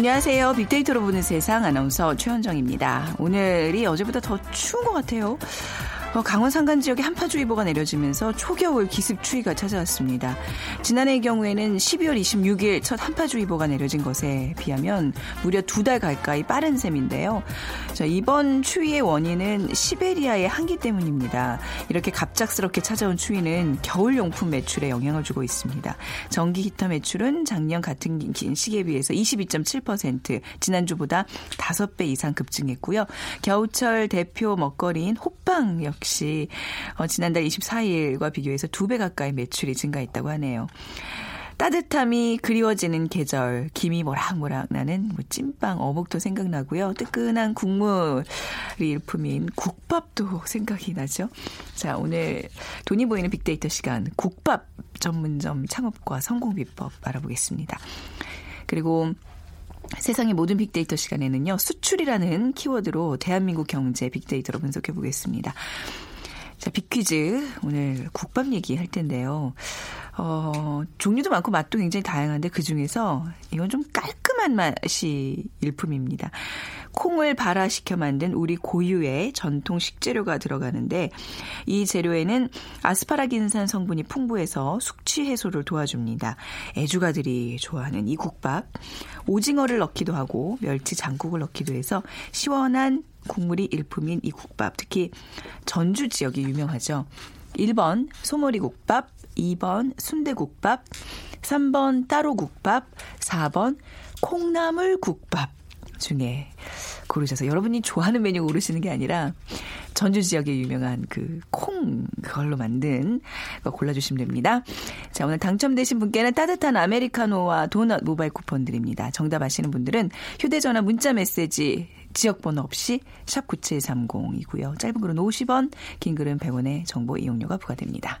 안녕하세요. 빅데이터로 보는 세상 아나운서 최현정입니다. 오늘이 어제보다 더 추운 것 같아요. 어, 강원 산간 지역에 한파주의보가 내려지면서 초겨울 기습 추위가 찾아왔습니다. 지난해의 경우에는 12월 26일 첫 한파주의보가 내려진 것에 비하면 무려 두 달 가까이 빠른 셈인데요. 자, 이번 추위의 원인은 시베리아의 한기 때문입니다. 이렇게 갑작스럽게 찾아온 추위는 겨울 용품 매출에 영향을 주고 있습니다. 전기 히터 매출은 작년 같은 시기에 비해서 22.7% 지난주보다 5배 이상 급증했고요. 겨우철 대표 먹거리인 호빵 역시 어, 지난달 24일과 비교해서 두배 가까이 매출이 증가했다고 하네요. 따뜻함이 그리워지는 계절, 김이 모락모락 나는 뭐 찐빵, 어묵도 생각나고요. 뜨끈한 국물이 일품인 국밥도 생각이 나죠. 자, 오늘 돈이 보이는 빅데이터 시간, 국밥 전문점 창업과 성공 비법 알아보겠습니다. 그리고 세상의 모든 빅데이터 시간에는요, 수출이라는 키워드로 대한민국 경제 빅데이터로 분석해 보겠습니다. 자, 빅퀴즈. 오늘 국밥 얘기 할 텐데요. 어, 종류도 많고 맛도 굉장히 다양한데 그 중에서 이건 좀 깔끔한 맛이 일품입니다. 콩을 발화시켜 만든 우리 고유의 전통 식재료가 들어가는데 이 재료에는 아스파라긴산 성분이 풍부해서 숙취 해소를 도와줍니다. 애주가들이 좋아하는 이 국밥 오징어를 넣기도 하고 멸치 장국을 넣기도 해서 시원한 국물이 일품인 이 국밥 특히 전주 지역이 유명하죠. 1번 소머리 국밥, 2번 순대국밥, 3번 따로국밥, 4번 콩나물국밥 중에 고르셔서 여러분이 좋아하는 메뉴 고르시는 게 아니라 전주 지역에 유명한 그 콩 그걸로 만든 거 골라주시면 됩니다. 자 오늘 당첨되신 분께는 따뜻한 아메리카노와 도넛 모바일 쿠폰 드립니다. 정답 아시는 분들은 휴대전화 문자 메시지 지역번호 없이 샵 9730이고요. 짧은 글은 50원, 긴 글은 100원의 정보 이용료가 부과됩니다.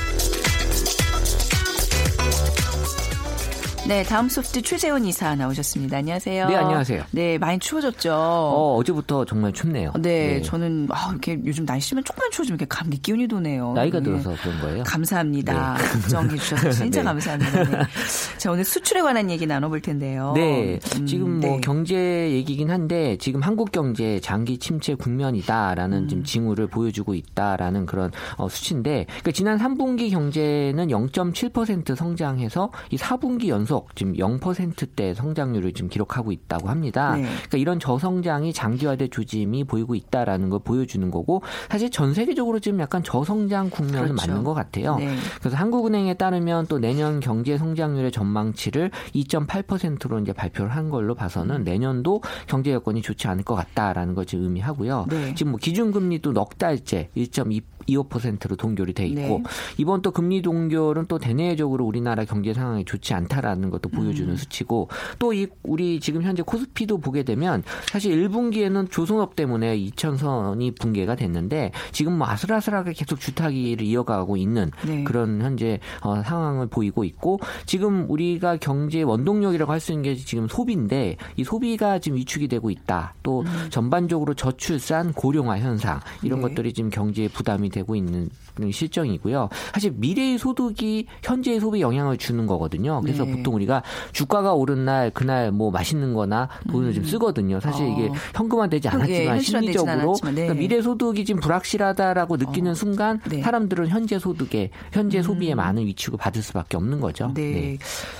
네, 다음 소프트 최재원 이사 나오셨습니다. 안녕하세요. 네, 안녕하세요. 네, 많이 추워졌죠. 어, 어제부터 정말 춥네요. 네, 네. 저는 아, 이렇게 요즘 날씨면 조금만 추워지면 이렇게 감기 기운이 도네요. 나이가 네. 들어서 그런 거예요? 감사합니다. 네. 걱정해 주셔서 진짜 네. 감사합니다. 네. 자, 오늘 수출에 관한 얘기 나눠볼 텐데요. 네, 음, 지금 뭐 네. 경제 얘기긴 한데 지금 한국 경제 장기 침체 국면이다라는 음. 지금 징후를 보여주고 있다라는 그런 어, 수치인데, 그러니까 지난 3분기 경제는 0.7% 성장해서 이 4분기 연속 지금 0%대 성장률을 지금 기록하고 있다고 합니다. 네. 그러니까 이런 저성장이 장기화될 조짐이 보이고 있다라는 걸 보여주는 거고, 사실 전 세계적으로 지금 약간 저성장 국면은 그렇죠. 맞는 것 같아요. 네. 그래서 한국은행에 따르면 또 내년 경제 성장률의 전망치를 2.8%로 이제 발표를 한 걸로 봐서는 내년도 경제 여건이 좋지 않을 것 같다라는 걸 지금 의미하고요. 네. 지금 뭐 기준금리도 넉 달째 1.2 25%로 동결이 돼 있고 네. 이번 또 금리 동결은 또 대내적으로 우리나라 경제 상황이 좋지 않다라는 것도 보여주는 음. 수치고 또 이 우리 지금 현재 코스피도 보게 되면 사실 1분기에는 조선업 때문에 2천선이 붕괴가 됐는데 지금 뭐 아슬아슬하게 계속 주타기를 이어가고 있는 네. 그런 현재 어, 상황을 보이고 있고 지금 우리가 경제 원동력이라고 할 수 있는 게 지금 소비인데 이 소비가 지금 위축이 되고 있다. 또 전반적으로 저출산 고령화 현상 이런 네. 것들이 지금 경제에 부담이 되고 있는 실정이고요. 사실 미래의 소득이 현재의 소비에 영향을 주는 거거든요. 그래서 네. 보통 우리가 주가가 오른 날 그날 뭐 맛있는 거나 돈을 좀 쓰거든요. 사실 이게 어. 현금화되지 현- 예, 않았지만 심리적으로 않았지만, 네. 그러니까 미래 소득이 지금 불확실하다라고 느끼는 어. 순간 네. 사람들은 현재 소득에 현재 소비에 많은 위축을 받을 수밖에 없는 거죠. 네.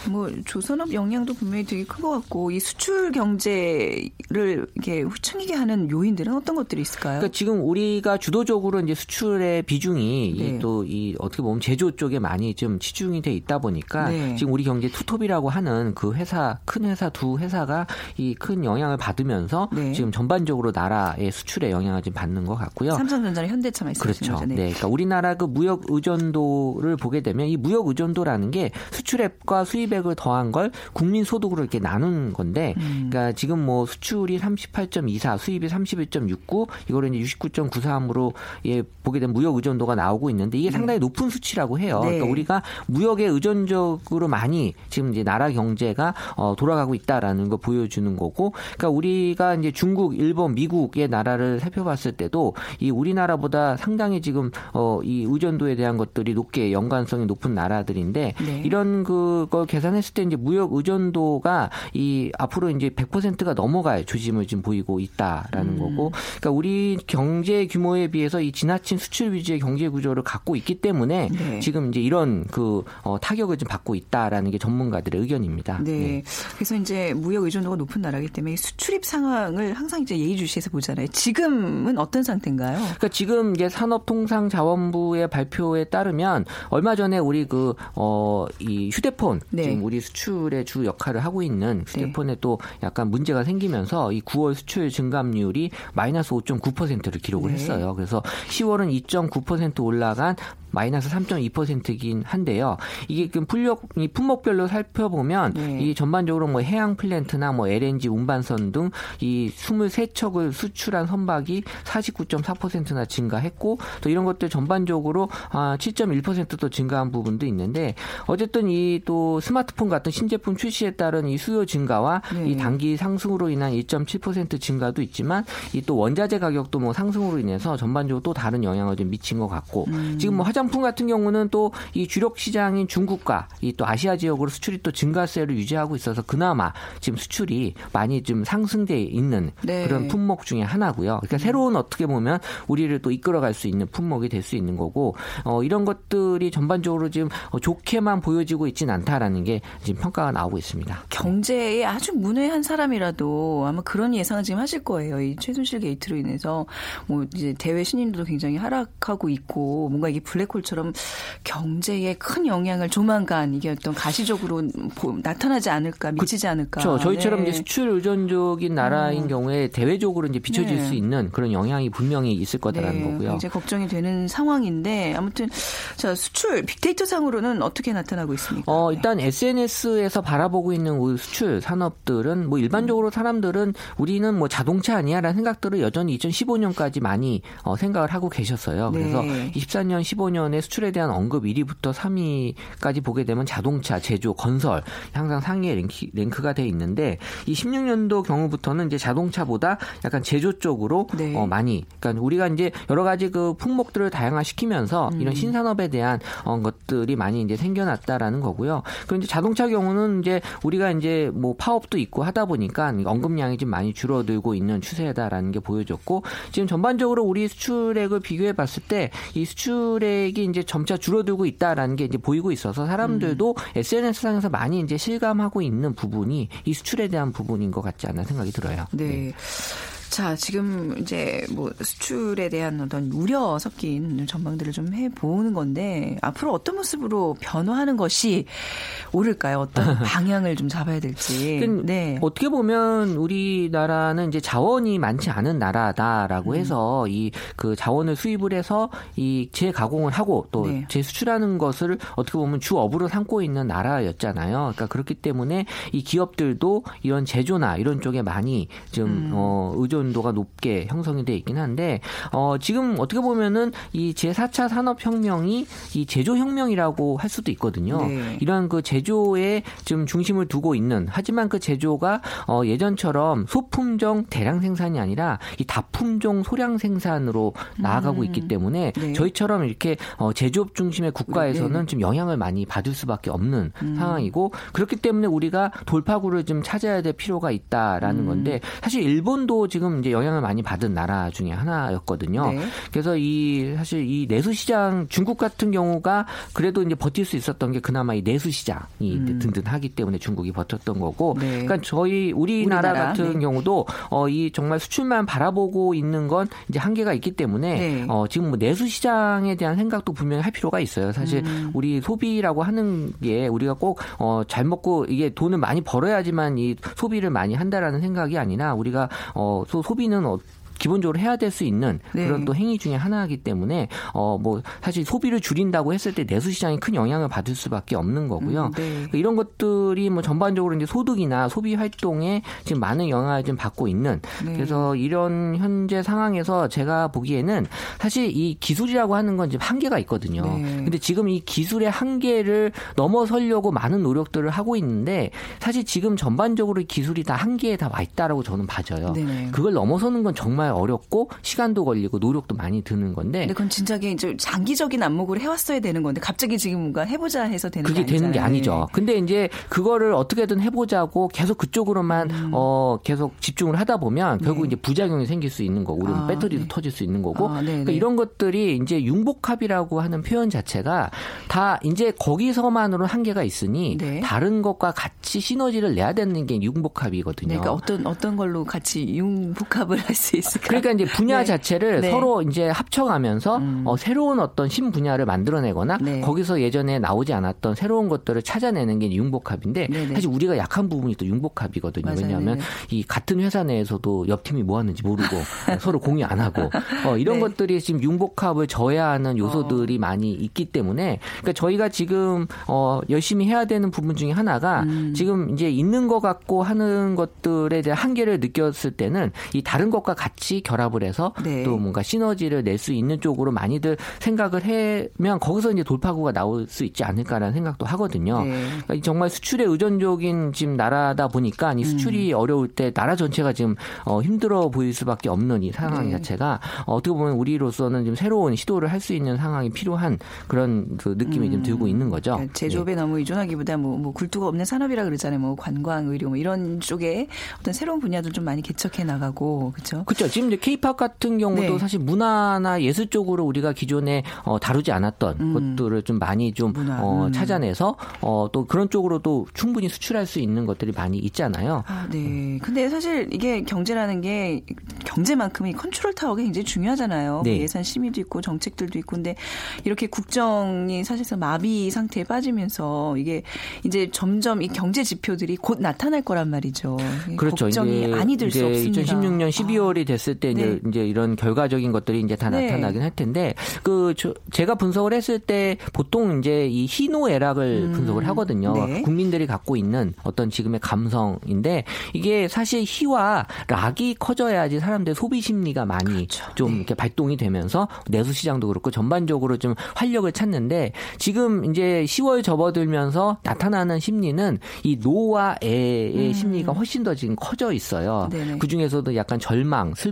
뭐 조선업 영향도 분명히 되게 큰 것 같고 이 수출 경제를 이렇게 후청이게 하는 요인들은 어떤 것들이 있을까요? 그러니까 지금 우리가 주도적으로 이제 수출 의 비중이 네. 또이 어떻게 보면 제조 쪽에 많이 좀 치중이 돼 있다 보니까 네. 지금 우리 경제 투톱이라고 하는 그 회사 큰 회사 두 회사가 이 큰 영향을 받으면서 네. 지금 전반적으로 나라의 수출에 영향을 좀 받는 것 같고요. 삼성전자랑 현대차만 있으시는 그렇죠. 거죠. 네. 그러니까 우리나라 그 무역 의존도를 보게 되면 이 무역 의존도라는 게 수출액과 수입액을 더한 걸 국민 소득으로 이렇게 나눈 건데, 음. 그러니까 지금 뭐 수출이 38.24, 수입이 31.69, 이거를 이제 69.93으로 예 보게 되면 무역 의존도가 나오고 있는데 이게 상당히 높은 수치라고 해요. 네. 그러니까 우리가 무역에 의존적으로 많이 지금 이제 나라 경제가 어, 돌아가고 있다라는 거 보여주는 거고, 그러니까 우리가 이제 중국, 일본, 미국의 나라를 살펴봤을 때도 이 우리나라보다 상당히 지금 어, 이 의존도에 대한 것들이 높게 연관성이 높은 나라들인데 네. 이런 그걸 계산했을 때 이제 무역 의존도가 이 앞으로 이제 100%가 넘어갈 조짐을 지금 보이고 있다라는 음. 거고, 그러니까 우리 경제 규모에 비해서 이 지나친 수출 위주의 경제 구조를 갖고 있기 때문에 네. 지금 이제 이런 그 어, 타격을 좀 받고 있다라는 게 전문가들의 의견입니다. 네. 그래서 이제 무역 의존도가 높은 나라이기 때문에 이 수출입 상황을 항상 이제 예의주시해서 보잖아요. 지금은 어떤 상태인가요? 그러니까 지금 이제 산업통상자원부의 발표에 따르면 얼마 전에 우리 그 어 이 휴대폰 네. 지금 우리 수출의 주 역할을 하고 있는 휴대폰에 또 약간 문제가 생기면서 이 9월 수출 증감률이 마이너스 5.9%를 기록을 네. 했어요. 그래서 10월은 2.9% 올라간 마이너스 3.2%이긴 한데요. 이게 그 풀력 이 품목별로 살펴보면 네. 이 전반적으로 뭐 해양 플랜트나 뭐 LNG 운반선 등 이 23척을 수출한 선박이 49.4%나 증가했고 또 이런 것들 전반적으로 아 7.1%도 증가한 부분도 있는데 어쨌든 이 또 스마트폰 같은 신제품 출시에 따른 이 수요 증가와 네. 이 단기 상승으로 인한 1.7% 증가도 있지만 이 또 원자재 가격도 뭐 상승으로 인해서 전반적으로 또 다른 영향을 좀 미친 것 같고 음. 지금 뭐 화장 품 같은 경우는 또 이 주력 시장인 중국과 이 또 아시아 지역으로 수출이 또 증가세를 유지하고 있어서 그나마 지금 수출이 많이 좀 상승돼 있는 네. 그런 품목 중에 하나고요. 그러니까 새로운 어떻게 보면 우리를 또 이끌어갈 수 있는 품목이 될 수 있는 거고 어, 이런 것들이 전반적으로 지금 어, 좋게만 보여지고 있진 않다라는 게 지금 평가가 나오고 있습니다. 경제에 아주 문외한 사람이라도 아마 그런 예상을 지금 하실 거예요. 이 최순실 게이트로 인해서 뭐 이제 대외 신인도도 굉장히 하락하고 있고 뭔가 이게 블랙 홀처럼 경제에 큰 영향을 조만간 이게 어떤 가시적으로 보- 나타나지 않을까 미치지 않을까. 그렇죠. 저희처럼 네. 이제 수출 의존적인 나라인 경우에 대외적으로 이제 비춰질 네. 수 있는 그런 영향이 분명히 있을 거다라는 네, 거고요. 굉장히 걱정이 되는 상황인데 아무튼 자 소셜 빅데이터 상으로는 어떻게 나타나고 있습니까? 어, 네. 일단 SNS에서 바라보고 있는 우리 수출 산업들은 뭐 일반적으로 음. 사람들은 우리는 뭐 자동차 아니야라는 생각들을 여전히 2015년까지 많이 어, 생각을 하고 계셨어요. 그래서 네. 24년, 15년 에 수출에 대한 언급 1위부터 3위까지 보게 되면 자동차, 제조, 건설 항상 상위에 랭크, 랭크 가 돼 있는데 이 16년도 경우부터는 이제 자동차보다 약간 제조 쪽으로 네. 어, 많이 그러니까 우리가 이제 여러 가지 그 품목들을 다양화시키면서 음. 이런 신산업에 대한 어, 것들이 많이 이제 생겨났다라는 거고요. 이제 자동차 경우는 이제 우리가 이제 뭐 파업도 있고 하다 보니까 언급량이 좀 많이 줄어들고 있는 추세다라는 게 보여졌고 지금 전반적으로 우리 수출액을 비교해 봤을 때 이 수출액 이 이제 점차 줄어들고 있다라는 게 이제 보이고 있어서 사람들도 음. SNS상에서 많이 이제 실감하고 있는 부분이 이 수출에 대한 부분인 것 같지 않나 생각이 들어요. 네. 자, 지금 이제 뭐 수출에 대한 어떤 우려 섞인 전망들을 좀 해보는 건데, 앞으로 어떤 모습으로 변화하는 것이 옳을까요? 어떤 방향을 좀 잡아야 될지. 네. 어떻게 보면 우리나라는 이제 자원이 많지 않은 음. 나라다라고 해서 이 그 자원을 수입을 해서 이 재가공을 하고 또 네. 재수출하는 것을 어떻게 보면 주업으로 삼고 있는 나라였잖아요. 그러니까 그렇기 때문에 이 기업들도 이런 제조나 이런 쪽에 많이 좀 음. 어, 의존 연도가 높게 형성이 돼 있긴 한데 어 지금 어떻게 보면은 이 제4차 산업혁명이 이 제조혁명이라고 할 수도 있거든요. 네. 이런 그 제조에 좀 중심을 두고 있는 하지만 그 제조가 어 예전처럼 소품종 대량 생산이 아니라 이 다품종 소량 생산으로 나아가고 있기 때문에 네. 저희처럼 이렇게 어 제조업 중심의 국가에서는 좀 영향을 많이 받을 수밖에 없는 상황이고 그렇기 때문에 우리가 돌파구를 좀 찾아야 될 필요가 있다라는 건데 사실 일본도 지금 이제 영향을 많이 받은 나라 중에 하나였거든요. 네. 그래서 이 사실 이 내수 시장 중국 같은 경우가 그래도 이제 버틸 수 있었던 게 그나마 이 내수 시장이 이제 든든하기 때문에 중국이 버텼던 거고. 음. 네. 그러니까 저희 우리나라, 우리나라, 같은 네. 경우도 어 이 정말 수출만 바라보고 있는 건 이제 한계가 있기 때문에 네. 어 지금 뭐 내수 시장에 대한 생각도 분명히 할 필요가 있어요. 사실 음. 우리 소비라고 하는 게 우리가 꼭어잘 먹고 이게 돈을 많이 벌어야지만 이 소비를 많이 한다라는 생각이 아니라 우리가 어 소, 소비는 어, 기본적으로 해야 될 수 있는 네. 그런 또 행위 중에 하나이기 때문에 어 뭐 사실 소비를 줄인다고 했을 때 내수 시장이 큰 영향을 받을 수밖에 없는 거고요. 음, 네. 그러니까 이런 것들이 뭐 전반적으로 이제 소득이나 소비 활동에 지금 많은 영향을 좀 받고 있는 네. 그래서 이런 현재 상황에서 제가 보기에는 사실 이 기술이라고 하는 건 지금 한계가 있거든요. 네. 근데 지금 이 기술의 한계를 넘어서려고 많은 노력들을 하고 있는데 사실 지금 전반적으로 이 기술이 다 한계에 다 와 있다라고 저는 봐져요. 그걸 넘어서는 건 정말 어렵고 시간도 걸리고 노력도 많이 드는 건데 근데 그건 진작에 이제 장기적인 안목으로 해왔어야 되는 건데 갑자기 지금 뭔가 해보자 해서 되는 그게 게 되는 게. 아니죠. 근데 이제 그거를 어떻게든 해보자고 계속 그쪽으로만 음. 어 계속 집중을 하다 보면 결국 이제 부작용이 생길 수 있는 거고, 네. 아, 배터리도 네. 터질 수 있는 거고, 아, 네, 그러니까 네. 이런 것들이 이제 융복합이라고 하는 표현 자체가 다 이제 거기서만으로 한계가 있으니 네. 다른 것과 같이 시너지를 내야 되는 게 융복합이거든요. 네, 그러니까 어떤 어떤 걸로 같이 융복합을 할 수 있을까? 그러니까 이제 분야 네. 자체를 네. 서로 이제 합쳐가면서 어, 새로운 어떤 신 분야를 만들어내거나 네. 거기서 예전에 나오지 않았던 새로운 것들을 찾아내는 게 융복합인데 네네. 사실 우리가 약한 부분이 또 융복합이거든요. 맞아요. 왜냐하면 네네. 이 같은 회사 내에서도 옆 팀이 뭐 하는지 모르고 어, 서로 공유 안 하고 어, 이런 네. 것들이 지금 융복합을 저해하는 요소들이 많이 있기 때문에 그러니까 저희가 지금 어, 열심히 해야 되는 부분 중에 하나가 음. 지금 이제 있는 것 같고 하는 것들에 대한 한계를 느꼈을 때는 이 다른 것과 같이 결합을 해서 네. 또 뭔가 시너지를 낼 수 있는 쪽으로 많이들 생각을 해면 거기서 이제 돌파구가 나올 수 있지 않을까라는 생각도 하거든요. 네. 그러니까 이 정말 수출에 의존적인 지금 나라다 보니까 이 수출이 어려울 때 나라 전체가 지금 어, 힘들어 보일 수밖에 없는 이 상황 네. 자체가 어, 어떻게 보면 우리로서는 좀 새로운 시도를 할 수 있는 상황이 필요한 그런 그 느낌이 좀 들고 있는 거죠. 그러니까 제조업에 너무 의존하기보다 뭐, 뭐 굴뚝 없는 산업이라 그러잖아요. 뭐 관광, 의료 뭐 이런 쪽에 어떤 새로운 분야들 좀 많이 개척해 나가고 그렇죠. 그렇죠. 지금 이제 케이팝 같은 경우도 네. 사실 문화나 예술 쪽으로 우리가 기존에 어, 다루지 않았던 것들을 좀 많이 좀 음. 문화, 어, 음. 찾아내서 어, 또 그런 쪽으로도 충분히 수출할 수 있는 것들이 많이 있잖아요. 아, 네. 근데 사실 이게 경제라는 게 경제만큼이 컨트롤 타워가 굉장히 중요하잖아요. 네. 예산 심의도 있고 정책들도 있고 근데 이렇게 국정이 사실상 마비 상태에 빠지면서 이게 이제 점점 이 경제 지표들이 곧 나타날 거란 말이죠. 그렇죠. 걱정이 이제 아니 들수 없습니다. 2016년 12월이 됐을 때 이제, 네. 이제 이런 결과적인 것들이 이제 다 네. 나타나긴 할 텐데 그 저, 제가 분석을 했을 때 보통 이제 이 희노애락을 분석을 하거든요. 음. 네. 국민들이 갖고 있는 어떤 지금의 감성인데 이게 사실 희와 락이 커져야지 사람들의 소비 심리가 많이 그렇죠. 좀 네. 이렇게 발동이 되면서 내수 시장도 그렇고 전반적으로 좀 활력을 찾는데 지금 이제 10월 접어들면서 나타나는 심리는 이 노와 애의 심리가 훨씬 더 지금 커져 있어요. 음. 음. 그 중에서도 약간 절망, 슬픔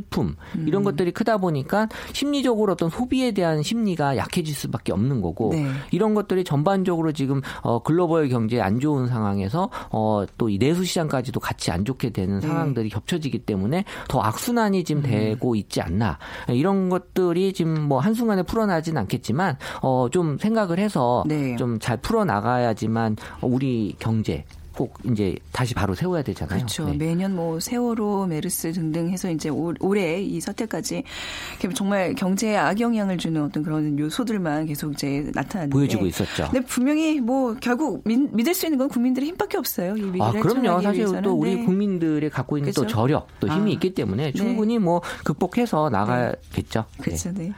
이런 것들이 크다 보니까 심리적으로 어떤 소비에 대한 심리가 약해질 수밖에 없는 거고 네. 이런 것들이 전반적으로 지금 어 글로벌 경제에 안 좋은 상황에서 어 또 이 내수 시장까지도 같이 안 좋게 되는 네. 상황들이 겹쳐지기 때문에 더 악순환이 지금 음. 되고 있지 않나 이런 것들이 지금 뭐 한순간에 풀어나진 않겠지만 어 좀 생각을 해서 네. 좀잘 풀어 나가야지만 우리 경제 꼭 이제 다시 바로 세워야 되잖아요. 그렇죠. 네. 매년 뭐 세월호, 메르스 등등 해서 이제 올- 올해 이 사태까지 정말 경제에 악영향을 주는 어떤 그런 요소들만 계속 이제 나타나는데 보여주고 있었죠. 근데 분명히 뭐 결국 믿, 믿을 수 있는 건 국민들의 힘밖에 없어요. 이 위기를 아, 그럼요. 사실 위해서는. 또 우리 네. 국민들이 갖고 있는 또 그죠? 저력, 또 힘이 아. 있기 때문에 네. 충분히 뭐 극복해서 나가겠죠. 네. 그렇죠. 네.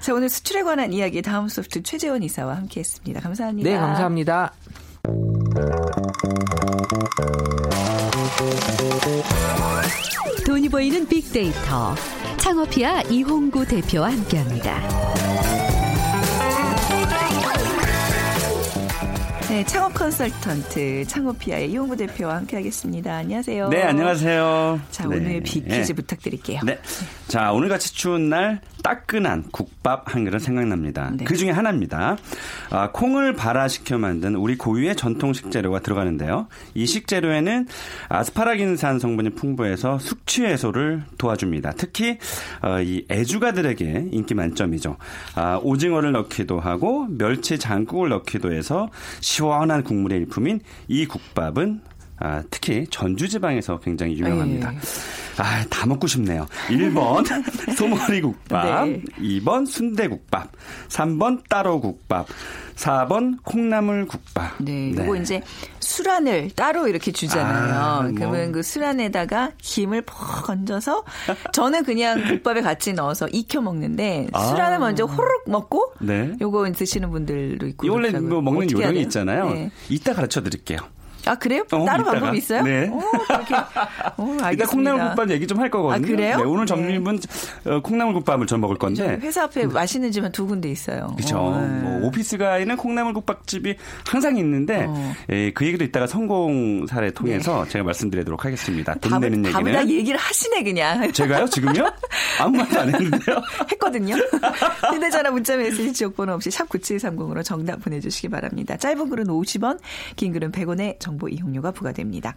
자, 오늘 수출에 관한 이야기 다음 소프트 최재원 이사와 함께 했습니다. 감사합니다. 네, 감사합니다. 보이는 빅데이터 창업피아 이홍구 대표와 함께합니다. 네, 창업 컨설턴트 창업피아의 이홍구 대표와 함께하겠습니다. 안녕하세요. 네, 안녕하세요. 자, 네. 오늘 빅 퀴즈 네. 부탁드릴게요. 네. 자, 오늘같이 추운 날 따끈한 국밥 한 그릇 생각납니다. 네. 그 중에 하나입니다. 아, 콩을 발화시켜 만든 우리 고유의 전통 식재료가 들어가는데요. 이 식재료에는 아스파라긴산 성분이 풍부해서 숙취 해소를 도와줍니다. 특히 어, 이 애주가들에게 인기 만점이죠. 아, 오징어를 넣기도 하고 멸치 장국을 넣기도 해서 시원한 국물의 일품인 이 국밥은 아, 특히 전주 지방에서 굉장히 유명합니다. 예. 아, 다 먹고 싶네요. 1번 소머리 국밥, 네. 2번 순대국밥, 3번 따로국밥, 4번 콩나물 국밥. 네, 이거 이제 술안을 따로 이렇게 주잖아요. 아, 뭐. 그러면 그 술안에다가 김을 퍽 얹어서 저는 그냥 국밥에 같이 넣어서 익혀 먹는데 아. 술안을 먼저 호로록 먹고 네. 요거 드시는 분들도 있고 이 원래. 뭐 먹는 요령이? 있잖아요. 네. 이따 가르쳐 드릴게요. 아 그래요? 어, 따로 이따가. 방법이 있어요? 네. 오, 그렇게. 오, 알겠습니다. 콩나물국밥 얘기 좀 할 거거든요. 아, 그래요? 네, 오늘 네. 점심은 어, 콩나물국밥을 좀 먹을 건데. 회사 앞에 맛있는 집한두 군데 있어요. 그렇죠. 어, 네. 뭐 오피스가에는 콩나물국밥집이 항상 있는데 어. 예, 그 얘기도 이따가 성공 사례 통해서 제가 말씀드리도록 하겠습니다. 돈 답을, 내는 얘기는 다 얘기를 하시네 그냥. 제가요 지금요 아무 말도 안 했는데요. 했거든요. 휴대전화 문자 메시지 지역번호 없이 샵 9730으로 정답 보내주시기 바랍니다. 짧은 글은 50원, 긴 글은 100원의 정보 이용료가 부과됩니다.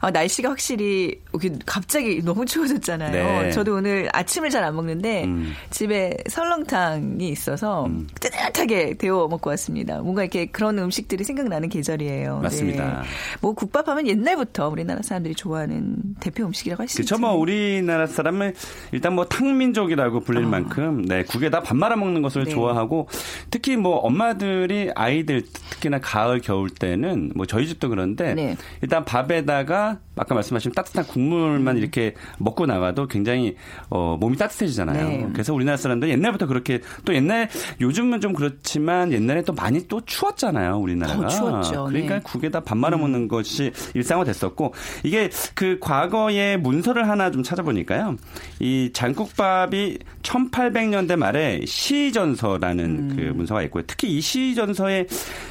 아, 날씨가 확실히 갑자기 너무 추워졌잖아요. 네. 저도 오늘 아침을 잘 안 먹는데 음. 집에 설렁탕이 있어서 뜨뜻하게 데워 먹고 왔습니다. 뭔가 이렇게 그런 음식들이 생각나는 계절이에요. 맞습니다. 네. 뭐 국밥하면 옛날부터 우리나라 사람들이 좋아하는 대표 음식이라고 할 수 있죠. 그렇죠. 뭐 우리나라 사람은 일단 뭐 탕민족이라고 불릴 어. 만큼 네 국에다 밥 말아 먹는 것을 네. 좋아하고 특히 뭐 엄마들이 아이들 특히나 가을 겨울 때는 뭐 저희 집도 그런 데 네. 일단 밥에다가 아까 말씀하신 따뜻한 국물만 음. 이렇게 먹고 나가도 굉장히 어 몸이 따뜻해지잖아요. 네. 그래서 우리나라 사람들 옛날부터 그렇게 또 옛날 요즘은 좀 그렇지만 옛날에 또 많이 또 추웠잖아요. 우리나라가. 더 추웠죠. 그러니까 네. 국에다 밥 말아 먹는 것이 일상화됐었고 이게 그 과거의 문서를 하나 좀 찾아보니까요. 이 장국밥이 1800년대 말에 시전서라는 음. 그 문서가 있고요. 특히 이 시전서에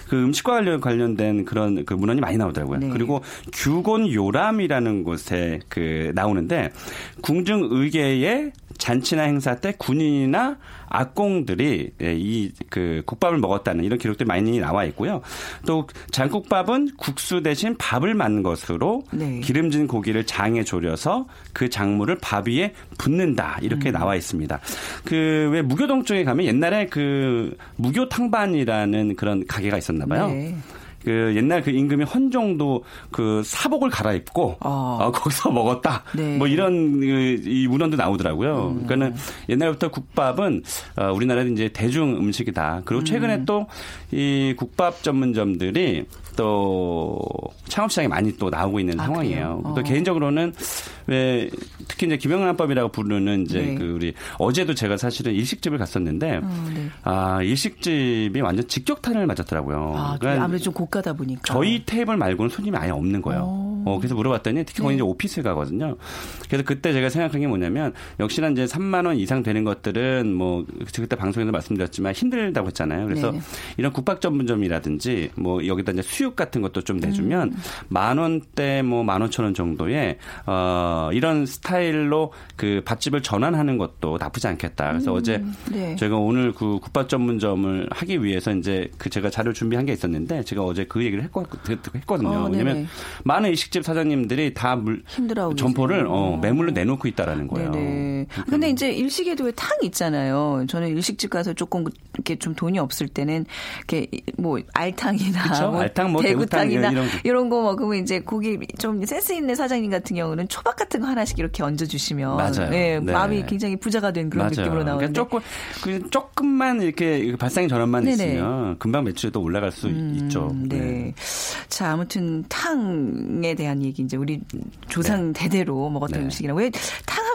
그 음식과 관련 관련된 그런 그 문헌이 많이 나오더라고요. 네. 그리고 규곤 요람이라는 곳에 그 나오는데 궁중 의계의 잔치나 행사 때 군인이나 악공들이 예, 이그 국밥을 먹었다는 이런 기록들이 많이 나와 있고요. 또 장국밥은 국수 대신 밥을 만 것으로 네. 기름진 고기를 장에 졸여서 그 작물을 밥 위에 붓는다 이렇게 나와 있습니다. 그 왜 무교동 쪽에 가면 옛날에 그 무교탕반이라는 그런 가게가 있었나 봐요. 네. 그 옛날 그 임금이 헌정도 그 사복을 갈아입고 어. 어, 거기서 먹었다. 네. 음. 뭐 이런 그, 이 문헌도 나오더라고요. 그러니까는 옛날부터 국밥은 어, 우리나라의 이제 대중 음식이다. 그리고 최근에 음. 또이 국밥 전문점들이 또 창업 시장에 많이 또 나오고 있는 아, 상황이에요. 그래요? 또 어. 개인적으로는 왜 특히 이제 김영란법이라고 부르는 이제 네. 그 우리 어제도 제가 사실은 일식집을 갔었는데 어, 네. 아 일식집이 완전 직격탄을 맞았더라고요. 아. 그러니까 아무래도 좀 고가다 보니까. 저희 테이블 말고는 손님이 아예 없는 거예요. 어. 어, 그래서 물어봤더니 특히 거기 네. 이제 오피스 가거든요. 그래서 그때 제가 생각한 게 뭐냐면 역시나 이제 3만 원 이상 되는 것들은 뭐 그때 방송에서 말씀드렸지만 힘들다고 했잖아요. 그래서 네. 이런 국밥 전문점이라든지 뭐 여기다 이제 수육 같은 것도 좀 내주면 만 원대 뭐 만 오천 원 정도에 어 이런 스타일로 그 밥집을 전환하는 것도 나쁘지 않겠다. 그래서 어제 네. 제가 오늘 그 국밥 전문점을 하기 위해서 이제 그 제가 자료를 준비한 게 있었는데 제가 어제 그 얘기를 했거, 했거든요. 어, 네네. 왜냐면 많은 일식집 사장님들이 다 물, 힘들어하고 점포를 계세요. 어, 매물로 내놓고 있다라는 거예요. 네네. 그러니까 근데 이제 일식에도 왜 탕 있잖아요. 저는 일식집 가서 조금 이렇게 좀 돈이 없을 때는 이렇게 뭐 알탕이나 그쵸? 뭐 알탕, 뭐 대구탕이나 대구탕 이런 이런 거 먹으면 이제 고기 좀 센스 있는 사장님 같은 경우는 초밥 같은 거 하나씩 이렇게 얹어 주시면 맞아요. 네, 네. 마음이 굉장히 부자가 된 그런 맞아요. 느낌으로 나오는데 그러니까 조금 그 조금만 이렇게 발상의 전환만 네네. 있으면 금방 매출도 올라갈 수 있죠. 음, 네. 자, 아무튼 탕에 대한 얘기 이제 우리 조상 대대로 먹었던 네. 음식이라 왜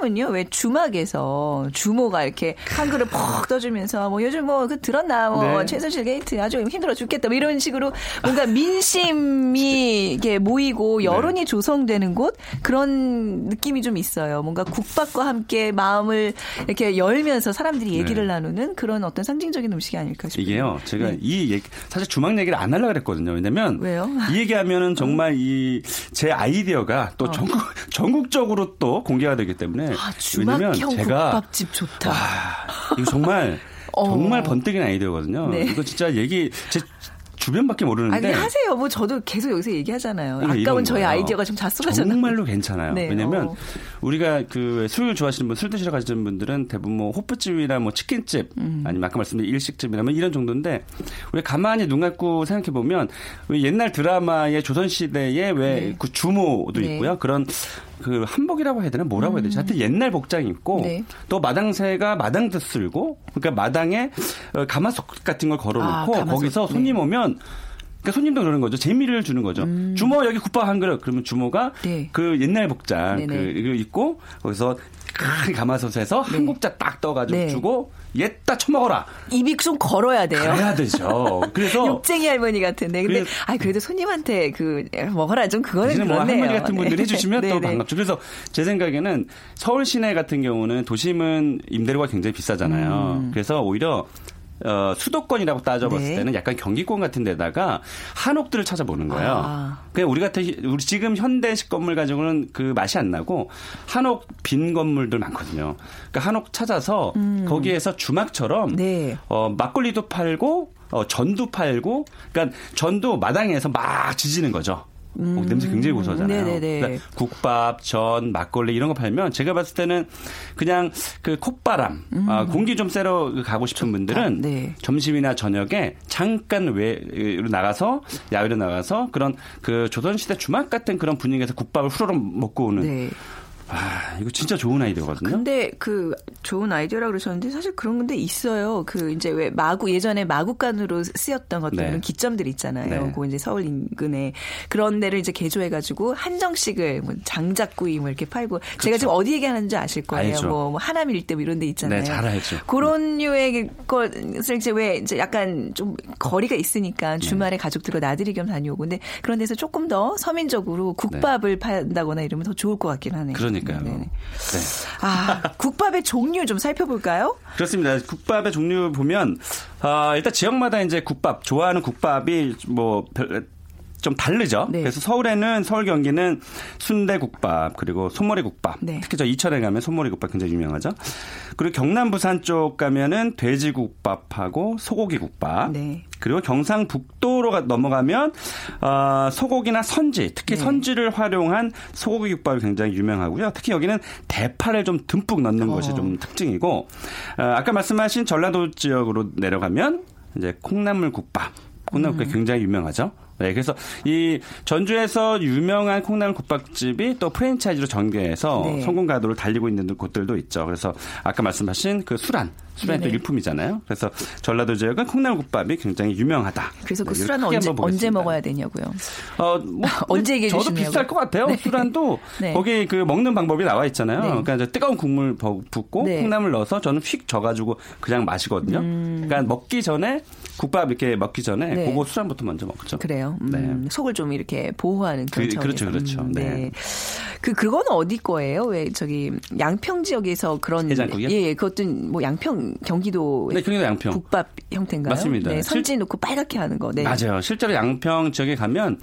호남은요, 왜 주막에서 주모가 이렇게 한 그릇 퍽 떠주면서 뭐 요즘 뭐 그 들었나 뭐 네. 최순실 게이트 아주 힘들어 죽겠다 뭐 이런 식으로 뭔가 민심이 이게 모이고 여론이 조성되는 곳 그런 느낌이 좀 있어요. 뭔가 국밥과 함께 마음을 이렇게 열면서 사람들이 얘기를 네. 나누는 그런 어떤 상징적인 음식이 아닐까 싶어요. 이게요, 제가 네. 이 얘기, 사실 주막 얘기를 안 하려고 그랬거든요. 왜냐면. 왜요? 이 얘기하면은 정말 이, 제 아이디어가 또 전국, 전국적으로 또 공개가 되기 때문에. 어. 아, 주막형 국밥집 좋다. 와, 이거 정말, 어. 정말 번뜩인 아이디어거든요. 네. 이거 진짜 얘기, 제 주변밖에 모르는데. 아니 하세요. 뭐 저도 계속 여기서 얘기하잖아요. 이런 아까운 저희. 아이디어가 좀 자수가잖아요. 정말로 괜찮아요. 네, 왜냐면 어. 우리가 그 술 좋아하시는 분, 술 드시러 가시는 분들은 대부분 뭐 호프집이나 뭐 치킨집 음. 아니면 아까 말씀드린 일식집이나 뭐 이런 정도인데 우리 가만히 눈 감고 생각해 보면 옛날 드라마의 조선 시대에 왜그 주모도 네. 있고요. 그런 그 한복이라고 해야 되나 뭐라고 해야 되지? 하여튼 옛날 복장 입고 음. 네. 또 마당새가 마당도 쓸고 그러니까 마당에 어, 가마솥 같은 걸 걸어놓고 아. 거기서 네. 손님 오면 그러니까 손님도 그러는 거죠. 재미를 주는 거죠. 주모 여기 국밥 한 그릇. 그러면 주모가 음. 네. 그 옛날 복장. 그 이거 입고 거기서 큰 가마솥에서 한 국자 딱 떠가지고 네. 주고 얘따 처먹어라. 입이 좀 걸어야 돼요. 그래야 되죠. 그래서 욕쟁이 할머니 같은데. 근데 아 그래도 손님한테 그 먹어라 좀 그거는 뭐 그렇네요. 할머니 같은 분들이 네. 해주시면 또 네네. 반갑죠. 그래서 제 생각에는 서울 시내 같은 경우는 도심은 임대료가 굉장히 비싸잖아요. 그래서 오히려 어, 수도권이라고 따져봤을 음. 네. 때는 약간 경기권 같은 데다가 한옥들을 찾아보는 거예요. 아. 그냥 우리 같은 우리 지금 현대식 건물 가지고는 그 맛이 안 나고 한옥 빈 건물들 많거든요. 그러니까 한옥 찾아서 거기에서 주막처럼 음. 네. 어, 막걸리도 팔고 어, 전도 팔고 그러니까 전도 마당에서 막 지지는 거죠. 어, 냄새 굉장히 고소하잖아요. 음. 네네네. 그러니까 국밥, 전, 막걸리 이런 거 팔면 제가 봤을 때는 그냥 그 콧바람, 아, 공기 좀 쐬러 가고 싶은 분들은 음. 네. 점심이나 저녁에 잠깐 외로 나가서 야외로 나가서 그런 그 조선시대 주막 같은 그런 분위기에서 국밥을 후루룩 먹고 오는 네. 아, 이거 진짜 좋은 아이디어거든요. 근데 그 좋은 아이디어라 그러셨는데 사실 그런 건데 있어요. 그 이제 왜 마구 예전에 마구간으로 쓰였던 것들 네. 그런 기점들 있잖아요. 네. 그 이제 서울 인근에 그런 데를 이제 개조해 가지고 한정식을 뭐 장작구이 뭐 이렇게 팔고 제가 지금 어디 얘기하는지 아실 거예요. 뭐, 뭐 하남 일대 뭐 이런 데 있잖아요. 네, 잘 알죠. 그런 류의 것을 이제 왜 이제 약간 좀 거리가 있으니까 주말에 가족들과 나들이 겸 다녀오고 근데 그런 데서 조금 더 서민적으로 국밥을 판다거나 이러면 더 좋을 것 같긴 하네요. 그러니까 요. 네네. 네. 아, 국밥의 종류 좀 살펴볼까요? 그렇습니다. 국밥의 종류 보면 아, 일단 지역마다 이제 국밥 좋아하는 국밥이 뭐 별- 좀 다르죠. 네. 그래서 서울에는 서울 경기는 순대국밥 그리고 소머리국밥. 네. 특히 저 이천에 가면 소머리국밥 굉장히 유명하죠. 그리고 경남 부산 쪽 가면은 돼지국밥하고 소고기국밥. 네. 그리고 경상북도로 가- 넘어가면 어, 소고기나 선지, 특히 네. 선지를 활용한 소고기 국밥이 굉장히 유명하고요. 특히 여기는 대파를 좀 듬뿍 넣는 어. 것이 좀 특징이고 어, 아까 말씀하신 전라도 지역으로 내려가면 이제 콩나물 국밥, 콩나물 음. 국밥 굉장히 유명하죠. 네, 그래서 이 전주에서 유명한 콩나물 국밥집이 또 프랜차이즈로 전개해서 네. 성공 가도를 달리고 있는 곳들도 있죠. 그래서 아까 말씀하신 그 수란, 수란이 또. 일품이잖아요. 그래서 전라도 지역은 콩나물 국밥이 굉장히 유명하다. 그래서 그 네, 크게 언제, 언제. 먹어야 되냐고요. 어, 뭐, 언제 얘기해 저도 주시냐고요. 비쌀 것 같아요. 수란도 네. 거기 그 먹는 방법이 나와 있잖아요. 네. 그러니까 이제 뜨거운 국물 버- 붓고 네. 음. 콩나물 넣어서 저는 휙 져가지고 그냥 마시거든요. 그러니까 먹기 전에 국밥 이렇게 먹기 전에 네. 그거 수란부터 먼저 먹죠. 그래요. 음, 네. 속을 좀 이렇게 보호하는 그런 그- 차원에서. 그렇죠, 그렇죠. 음, 네. 그 그거는 어디 거예요? 왜 저기 양평 지역에서 그런 해장국이요? 예, 예, 그것도 뭐 양평 경기도 네, 경기도 양평. 국밥 형태인가요? 맞습니다. 네, 실- 선지 넣고 빨갛게 하는 거. 네. 맞아요. 실제로 양평 지역에 가면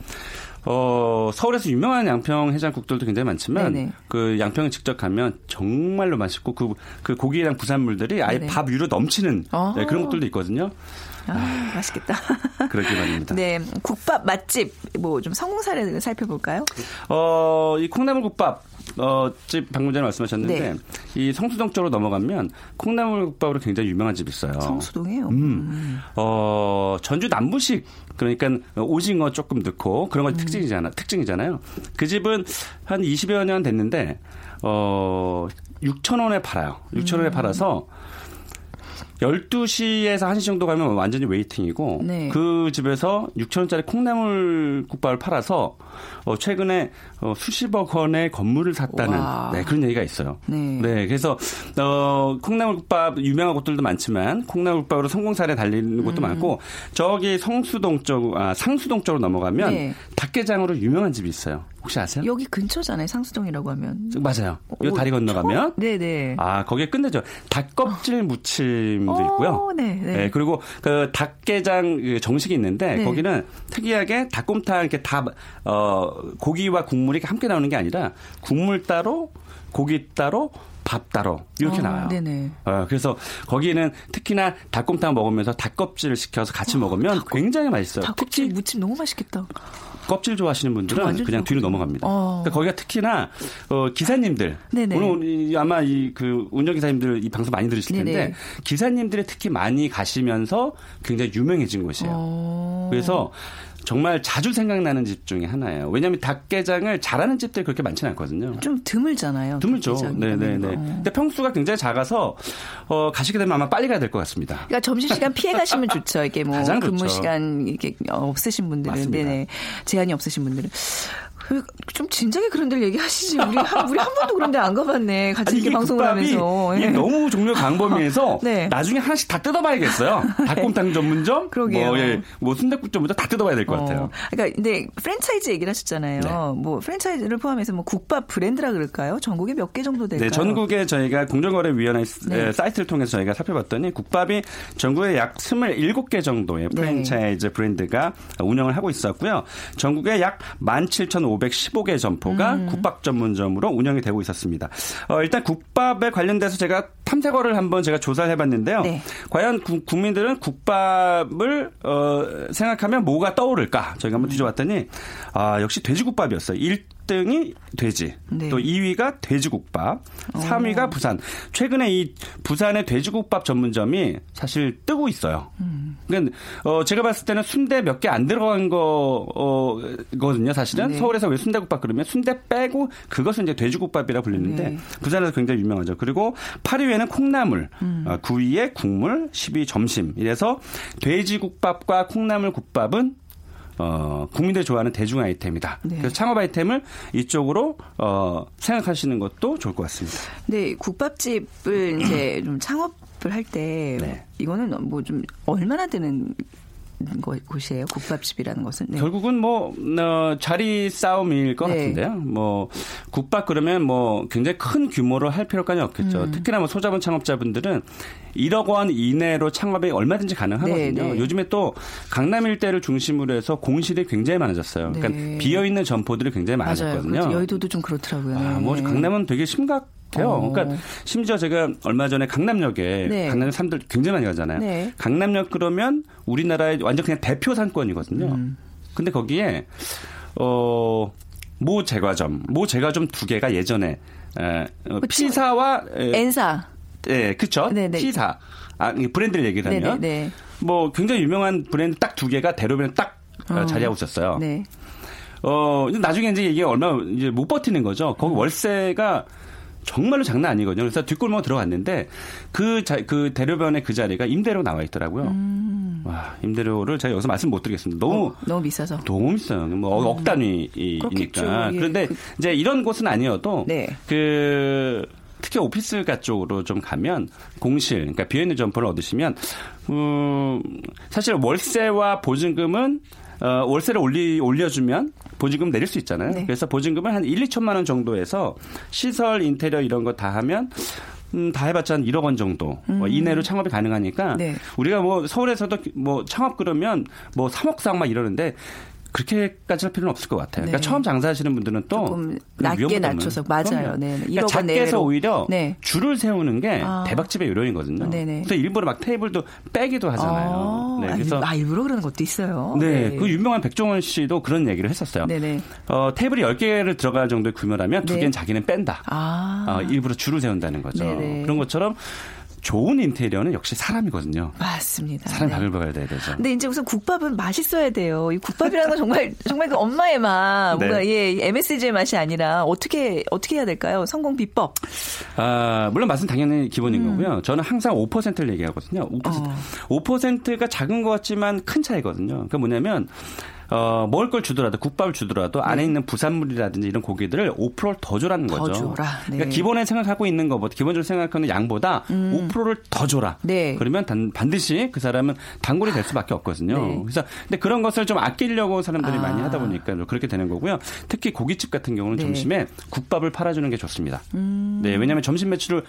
어, 서울에서 유명한 양평 해장국들도 굉장히 많지만 네네. 그 양평에 직접 가면 정말로 맛있고 그, 그 고기랑 부산물들이 아예 네네. 밥 위로 넘치는 아. 네, 그런 것들도 있거든요. 아, 맛있겠다. 그러기 바랍니다. 네, 국밥 맛집 뭐 좀 성공 사례를 살펴볼까요? 어, 이 콩나물 국밥 어, 집 방금 전에 말씀하셨는데 네. 이 성수동 쪽으로 넘어가면 콩나물국밥으로 굉장히 유명한 집이 있어요. 성수동이에요. 음. 어, 전주 남부식 그러니까 오징어 조금 넣고 그런 건 특징이잖아. 특징이잖아요. 그 집은 한 20여 년 됐는데 어, 6천 원에 팔아요. 6천 원에 팔아서 12시에서 1시 정도 가면 완전히 웨이팅이고 네. 그 집에서 6천원짜리 콩나물 국밥을 팔아서 어, 최근에 어, 수십억 원의 건물을 샀다는 와. 네, 그런 얘기가 있어요. 네. 그래서 어, 콩나물 국밥 유명한 곳들도 많지만 콩나물 국밥으로 성공 사례 달리는 곳도 음. 많고 저기 성수동 쪽, 아, 상수동 쪽으로 넘어가면 네. 닭게장으로 유명한 집이 있어요. 혹시 아세요? 여기 근처잖아요. 상수동이라고 하면. 맞아요. 이 어, 다리 건너가면 네네. 아, 거기에 끝내죠. 닭껍질 무침 도 있고요. 어, 네, 네. 네, 그리고 그 닭게장 그 정식이 있는데 네. 거기는 특이하게 닭곰탕 이렇게 다 어, 고기와 국물이 함께 나오는 게 아니라 국물 따로 고기 따로 밥 따로 이렇게 어, 나와요. 네네. 어, 그래서 거기는 특히나 닭곰탕 먹으면서 닭껍질을 시켜서 같이 먹으면 굉장히 맛있어요. 닭껍질 특히 무침 너무 맛있겠다. 껍질 좋아하시는 저 분들은 그냥 뒤로. 넘어갑니다. 어. 그러니까 거기가 특히나 어, 기사님들 네네. 오늘 이- 아마 이 그 운전 기사님들 이 방송 많이 들으실 텐데 네네. 기사님들이 특히 많이 가시면서 굉장히 유명해진 곳이에요. 어. 그래서 정말 자주 생각나는 집 중에 하나예요. 왜냐하면 닭게장을 잘하는 집들이 그렇게 많지는 않거든요. 좀 드물잖아요. 드물죠. 네네네. 거. 근데 평수가 굉장히 작아서 어, 가시게 되면 아마 빨리 가야 될 것 같습니다. 그러니까 점심 시간 피해 가시면 좋죠. 이게 뭐 근무 좋죠. 시간 이게 없으신 분들은 맞습니다. 네네 제한이 없으신 분들은 그, 좀 진작에 그런 데를 얘기하시지. 우리 한, 우리 한 번도 그런 데 안 가봤네. 같이 이렇게 방송을 하면서. 이게 예. 너무 종류 강범위해서 네. 나중에 하나씩 다 뜯어봐야겠어요. 닭곰탕 전문점, 그러게요. 뭐, 예, 뭐 순대국 전문점 다 뜯어봐야 될 것 같아요. 어, 그러니까 근데 프랜차이즈 얘기를 하셨잖아요. 네. 뭐 프랜차이즈를 포함해서 뭐 국밥 브랜드라 그럴까요? 전국에 몇 개 정도 될까요? 네, 전국에 저희가 공정거래위원회 네. 사이트를 통해서 저희가 살펴봤더니 국밥이 전국에 약 27개 정도의 네. 프랜차이즈 브랜드가 운영을 하고 있었고요. 전국에 약 17,515개 점포가 음. 국밥 전문점으로 운영이 되고 있었습니다. 어, 일단 국밥에 관련돼서 제가 탐색어를 한번 제가 조사를 해봤는데요. 네. 과연 구- 국민들은 국밥을 어, 생각하면 뭐가 떠오를까? 저희가 음. 한번 뒤져봤더니 아, 역시 돼지국밥이었어요. 1 등이 돼지, 네. 또 2위가 돼지국밥, 3위가 부산. 최근에 이 부산의 돼지국밥 전문점이 사실 뜨고 있어요. 그러니까 어, 제가 봤을 때는 순대 몇 개 안 들어간 거거든요. 사실은 네. 서울에서 왜 순대국밥 그러면 순대 빼고 그것은 이제 돼지국밥이라 불리는데 네. 부산에서 굉장히 유명하죠. 그리고 8위에는 콩나물, 음. 어, 9위에 국물, 10위 점심. 이래서 돼지국밥과 콩나물 국밥은 어, 국민들이 좋아하는 대중 아이템이다. 네. 그래서 창업 아이템을 이쪽으로 어, 생각하시는 것도 좋을 것 같습니다. 네, 국밥집을 이제 좀 창업을 할때 네. 이거는 뭐 좀 얼마나 되는 거- 곳이에요? 국밥집이라는 것은. 네. 결국은 뭐 어, 자리 싸움일 것 네. 같은데요. 뭐 국밥 그러면 뭐 굉장히 큰 규모로 할 필요까지 없겠죠. 음. 특히나 뭐 소자본 창업자분들은 1억 원 이내로 창업이 얼마든지 가능하거든요. 네, 네. 요즘에 또 강남 일대를 중심으로 해서 공실이 굉장히 많아졌어요. 그러니까 네. 비어 있는 점포들이 굉장히. 많아졌거든요. 그렇죠. 여의도도 좀 그렇더라고요. 아, 뭐 네. 강남은 되게 심각 해요. 어. 그러니까 심지어 제가 얼마 전에 강남역에 네. 강남에 사람들 굉장히 많이 가잖아요. 네. 강남역 그러면 우리나라의 완전 그냥 대표 상권이거든요. 음. 근데 거기에 어. 모 제과점, 모 제과점 두 개가 예전에 에, 어, 피사와 에, 엔사. 예, 그쵸? 네네. 피사. 아, 이 브랜드를 얘기를 하면 네네. 뭐 굉장히 유명한 브랜드 딱 두 개가 대로변에 딱 어, 어. 자리하고 있었어요. 네. 어, 나중에 이제 이게 얼마 이제 못 버티는 거죠. 거기 월세가 정말로 장난 아니거든요. 그래서 뒷골목 들어갔는데 그, 자, 그 대로변에 그 자리가 임대료 나와 있더라고요. 와, 임대료를 제가 여기서 말씀 못 드리겠습니다. 너무 어, 너무 비싸서. 너무 비싸요. 뭐 억- 억 단위이니까. 예. 그런데 그- 이제 이런 곳은 아니어도 네. 그 특히 오피스가 쪽으로 좀 가면 공실, 그러니까 비어있는 점포를 얻으시면 음, 사실 월세와 보증금은 어, 월세를 올리, 올려주면 보증금 내릴 수 있잖아요. 네. 그래서 보증금을 한 1, 2천만 원 정도에서 시설, 인테리어 이런 거 다 하면 음, 다 해봤자 한 1억 원 정도 뭐 이내로 창업이 가능하니까 음. 네. 우리가 뭐 서울에서도 뭐 창업 그러면 뭐 3억 상 막 이러는데 그렇게까지 할 필요는 없을 것 같아요. 그러니까 네. 처음 장사하시는 분들은 또 조금 그 낮게. 낮춰서 맞아요. 그럼요. 네. 그러니까 1억 원 작게 해서. 오히려 네. 줄을 세우는 게 아. 대박집의 요령이거든요. 네네. 그래서 일부러 막 테이블도 빼기도 하잖아요. 아, 네, 그래서 아, 일부러 그러는 것도 있어요. 네, 그 유명한 백종원 씨도 그런 얘기를 했었어요. 네네. 어, 테이블이 10개를 들어갈 정도의 규모라면 두 네. 개는 자기는 뺀다. 아. 어, 일부러 줄을 세운다는 거죠. 네네. 그런 것처럼 좋은 인테리어는 역시 사람이거든요. 맞습니다. 사람이 네. 바글바글 돼야 되죠. 근데 이제 우선 국밥은 맛있어야 돼요. 이 국밥이라는 건 정말 정말 그 엄마의 맛, 네. 뭔가 예 MSG의 맛이 아니라 어떻게 어떻게 해야 될까요? 성공 비법. 아, 물론 맛은 당연히 기본인 거고요. 저는 항상 5%를 얘기하거든요. 5%. 어. 5%가 작은 것 같지만 큰 차이거든요. 그러니까 뭐냐면 어, 먹을 걸 주더라도 국밥을 주더라도 안에 있는 부산물이라든지 이런 고기들을 5%를 더 줘라는 더 거죠. 줘라. 네. 그러니까 기본에 생각하고 있는 것보다 기본적으로 생각하는 양보다 5%를 더 줘라. 네. 그러면 단, 반드시 그 사람은 단골이 될 수밖에 없거든요. 네. 그래서 근데 그런 것을 좀 아끼려고 사람들이 아. 많이 하다 보니까 그렇게 되는 거고요. 특히 고깃집 같은 경우는 네. 음. 점심에 국밥을 팔아주는 게 좋습니다. 네, 왜냐하면 점심 매출을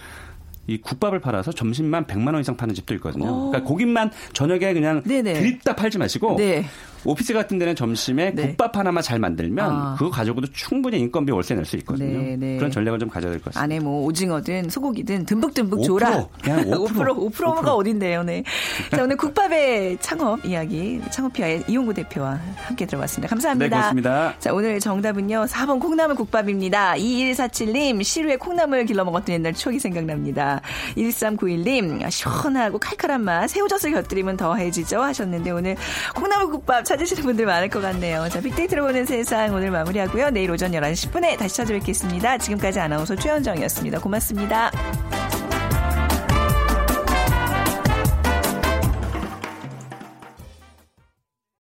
이 국밥을 팔아서 점심만 100만 원 이상 파는 집도 있거든요. 그러니까 고깃만 저녁에 그냥 네네. 드립다 팔지 마시고 네. 오피스 같은 데는 점심에 네. 국밥 하나만 잘 만들면 아. 그거 가지고도 충분히 인건비 월세 낼 수 있거든요. 네, 네. 그런 전략을 좀 가져야 될 것 같습니다. 안에 뭐 오징어든 소고기든 듬뿍듬뿍 5%, 줘라. 그냥 5%. 5% 5%가 어딘데요, 네. 자, 오늘 국밥의 창업 이야기 창업피아의 이용구 대표와 함께 들어봤습니다. 감사합니다. 네, 고맙습니다. 자, 오늘 정답은요. 4번 콩나물 국밥입니다. 2147님, 시루에 콩나물 길러 먹었던 옛날 추억이 생각납니다. 1391님, 시원하고 칼칼한 맛, 새우젓을 곁들이면 더해지죠 하셨는데 오늘 콩나물 국밥 찾으시는 분들 많을 것 같네요. 자, 빅데이터로 보는 세상 오늘 마무리하고요. 내일 오전 11시 10분에 다시 찾아뵙겠습니다. 지금까지 아나운서 최현정이었습니다. 고맙습니다.